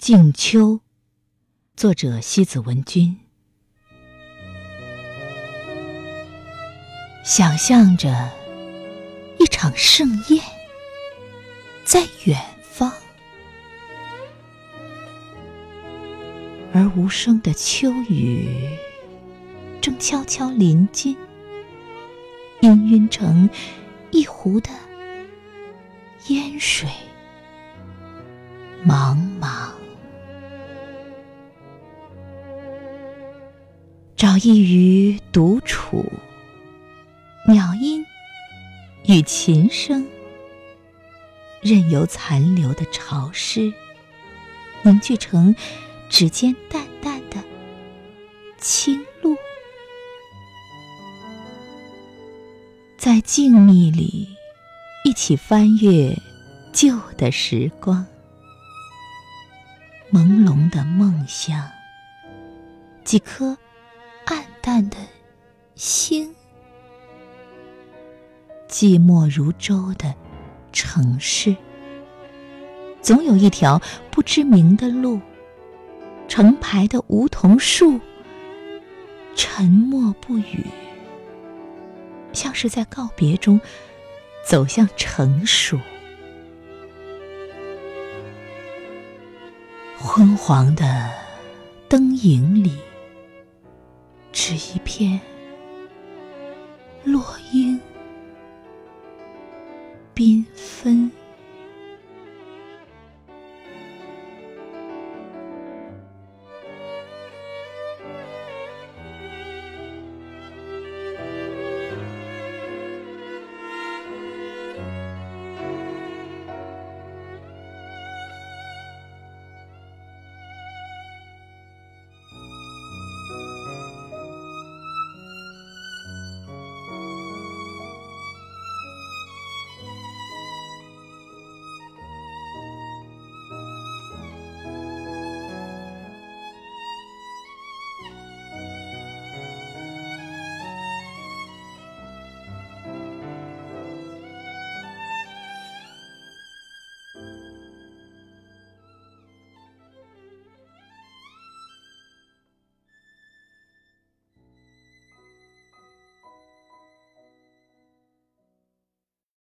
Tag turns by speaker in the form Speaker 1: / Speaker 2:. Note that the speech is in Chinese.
Speaker 1: 静秋，作者西子文君。想象着一场盛宴在远方，而无声的秋雨正悄悄临近，氤氲成一湖的烟水。茫找一隅独处，鸟音与琴声，任由残留的潮湿凝聚成指尖淡淡的清露，在静谧里一起翻阅旧的时光。朦胧的梦乡，几颗淡的星，寂寞如舟的城市，总有一条不知名的路，成排的梧桐树，沉默不语，像是在告别中走向成熟。昏黄的灯影里，是一片落英缤纷。